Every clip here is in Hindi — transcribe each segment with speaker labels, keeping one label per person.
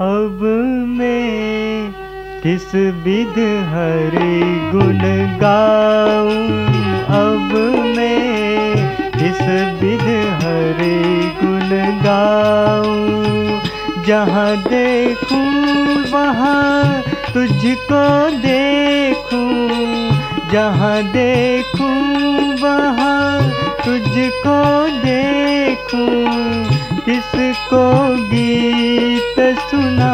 Speaker 1: अब मैं किस विध हरि गुण गाऊं? अब मैं किस विध हरि गुण गाऊं? जहाँ देखूँ, वहाँ तुझको देखूँ। जहाँ देखूँ, वहाँ तुझको देखूँ। किसको गीत सुना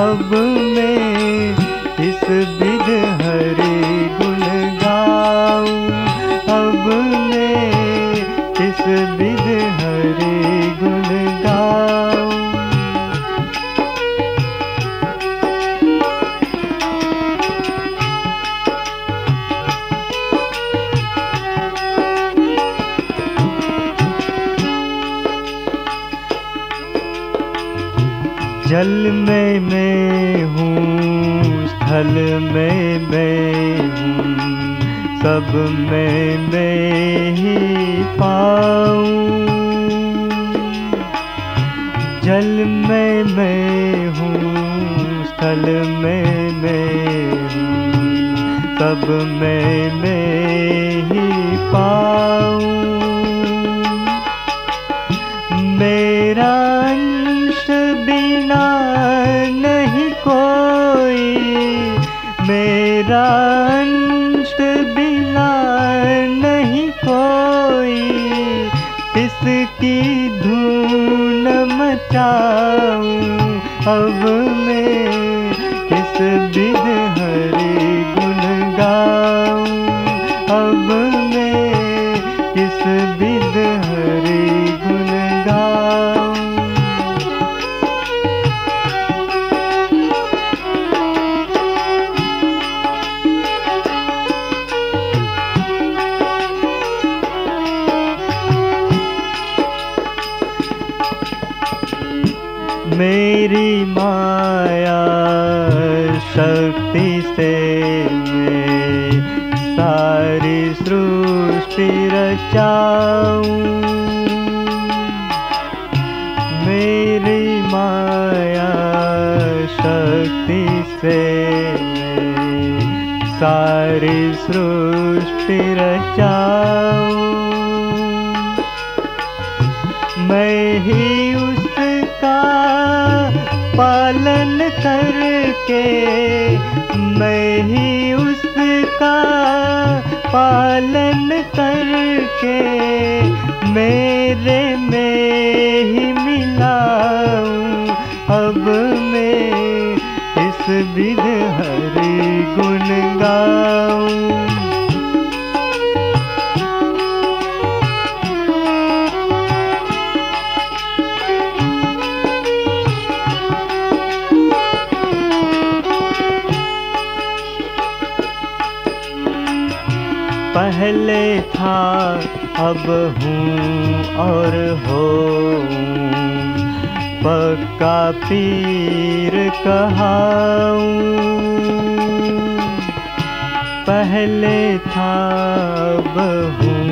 Speaker 1: अब मैं इस विध जल में मैं हूँ, स्थल में मैं हूँ, सब में मैं ही पाऊँ। जल में मैं हूँ, स्थल में मैं हूँ, सब में मैं ही पाऊँ। अंश बिना नहीं कोई। इसकी धून मचाऊं अब मैं मेरी माया शक्ति से सारी सृष्टि रचाऊं। मेरी माया शक्ति से सारी सृष्टि रचाऊं। मैं ही करके मैं ही उसका पालन करके मेरे में ही मिला अब मैं इस विध पहले था, अब हूँ और हो पक्का पीर कहाऊँ। पहले था, अब हूँ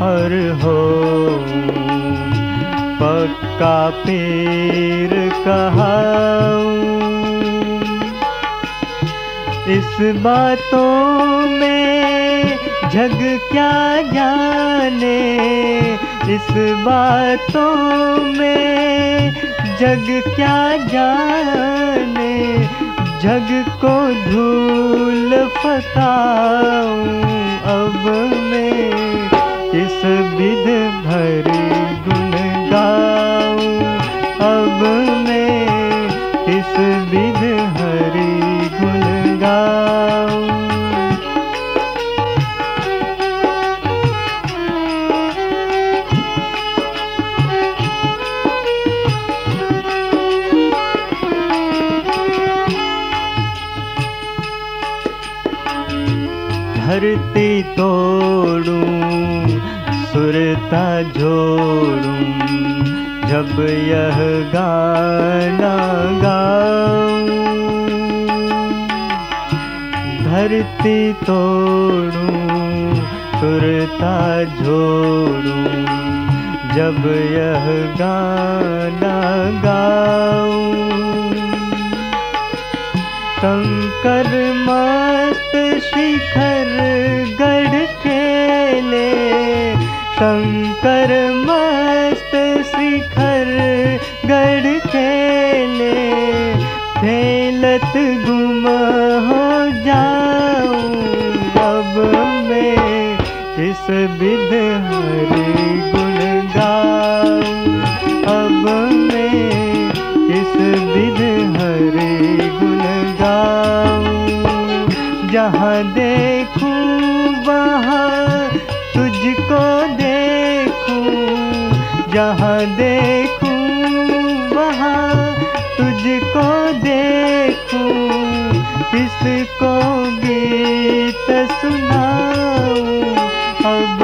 Speaker 1: और हो पक्का पीर कहाऊँ। इस बातों में जग क्या जाने इस बातों में? जग क्या जाने? जग को धूल फसाऊं धरती तोड़ूं, सुरता जोड़ूं, जब यह गाना गाऊं। धरती तोड़ूं, सुरता जोड़ूं, जब यह गाना गाऊं। शंकर मस्त शिखर गढ़ खेले। शंकर मस्त शिखर गढ़ खेले। खेलत गुम हो जाऊँ अब मैं इस विध हरि जहाँ देखूँ, वहाँ तुझको देखूँ। किसको गीत सुनाऊं? अब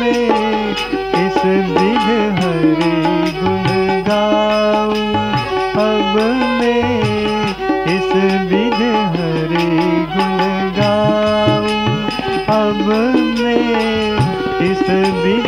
Speaker 1: मैं किस विध हरि गुण गाऊं। अब मैं किस विध हरि गुण गाऊं। अब मैं किस विध